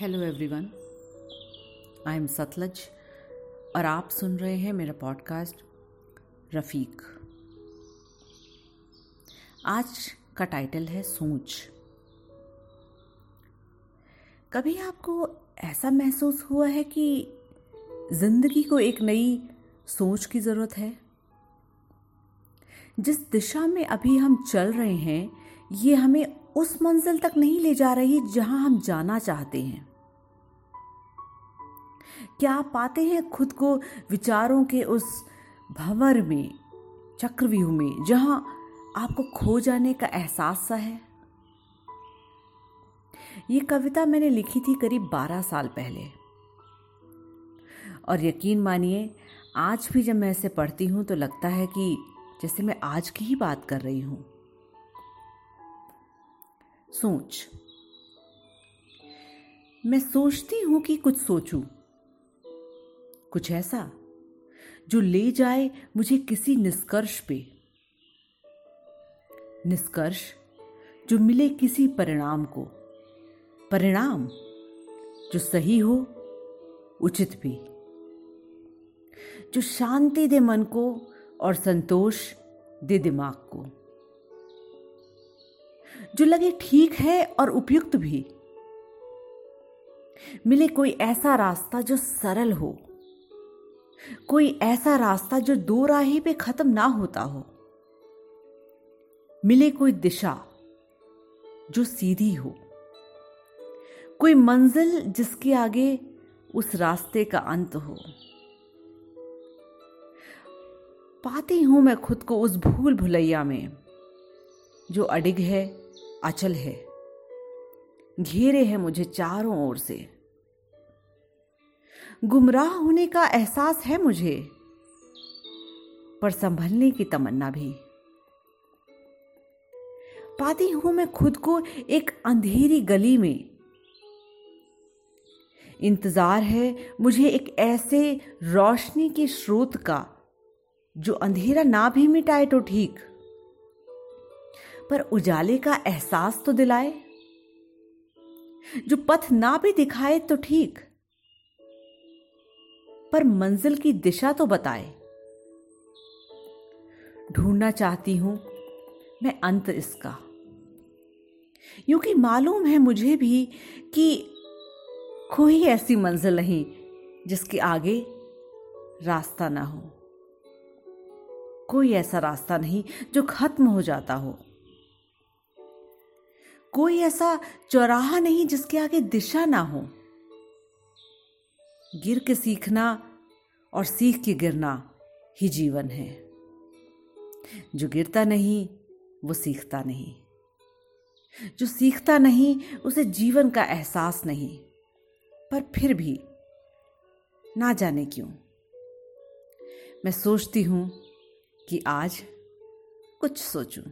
Hello everyone I am Satluj और आप सुन रहे हैं मेरा पॉडकास्ट रफ़ीक। आज का टाइटल है सोच। कभी आपको ऐसा महसूस हुआ है कि ज़िंदगी को एक नई सोच की ज़रूरत है? जिस दिशा में अभी हम चल रहे हैं, ये हमें उस मंजिल तक नहीं ले जा रही जहाँ हम जाना चाहते हैं। क्या आप पाते हैं खुद को विचारों के उस भंवर में, चक्रव्यूह में, जहाँ आपको खो जाने का एहसास सा है? ये कविता मैंने लिखी थी करीब बारह साल पहले। और यकीन मानिए, आज भी जब मैं इसे पढ़ती हूँ तो लगता है कि जैसे मैं आज की ही बात कर रही हूँ। सोच। मैं सोचती हूँ कि कुछ सोचूं। कुछ ऐसा जो ले जाए मुझे किसी निष्कर्ष पे। निष्कर्ष जो मिले किसी परिणाम को। परिणाम जो सही हो, उचित भी। जो शांति दे मन को और संतोष दे दिमाग को। जो लगे ठीक है और उपयुक्त भी। मिले कोई ऐसा रास्ता जो सरल हो, कोई ऐसा रास्ता जो दो राही पे खत्म ना होता हो। मिले कोई दिशा जो सीधी हो, कोई मंजिल जिसके आगे उस रास्ते का अंत हो। पाती हूँ मैं खुद को उस भूल भुलैया में जो अडिग है अचल है। घेरे है मुझे चारों ओर से। गुमराह होने का एहसास है मुझे, पर संभलने की तमन्ना भी। पाती हूँ मैं खुद को एक अंधेरी गली में। इंतज़ार है मुझे एक ऐसे रोशनी के स्रोत का, जो अंधेरा ना भी मिटाए तो ठीक। पर उजाले का एहसास तो दिलाए। जो पथ ना भी दिखाए तो ठीक, पर मंजिल की दिशा तो बताए। ढूंढना चाहती हूँ मैं अंत इसका। यूँ कि मालूम है मुझे भी कि कोई ऐसी मंजिल नहीं जिसके आगे रास्ता ना हो। कोई ऐसा रास्ता नहीं जो खत्म हो जाता हो। कोई ऐसा चौराहा नहीं जिसके आगे दिशा ना हो। गिर के सीखना और सीख के गिरना ही जीवन है। जो गिरता नहीं, वो सीखता नहीं। जो सीखता नहीं, उसे जीवन का एहसास नहीं। पर फिर भी ना जाने क्यों। मैं सोचती हूँ कि आज कुछ सोचूं।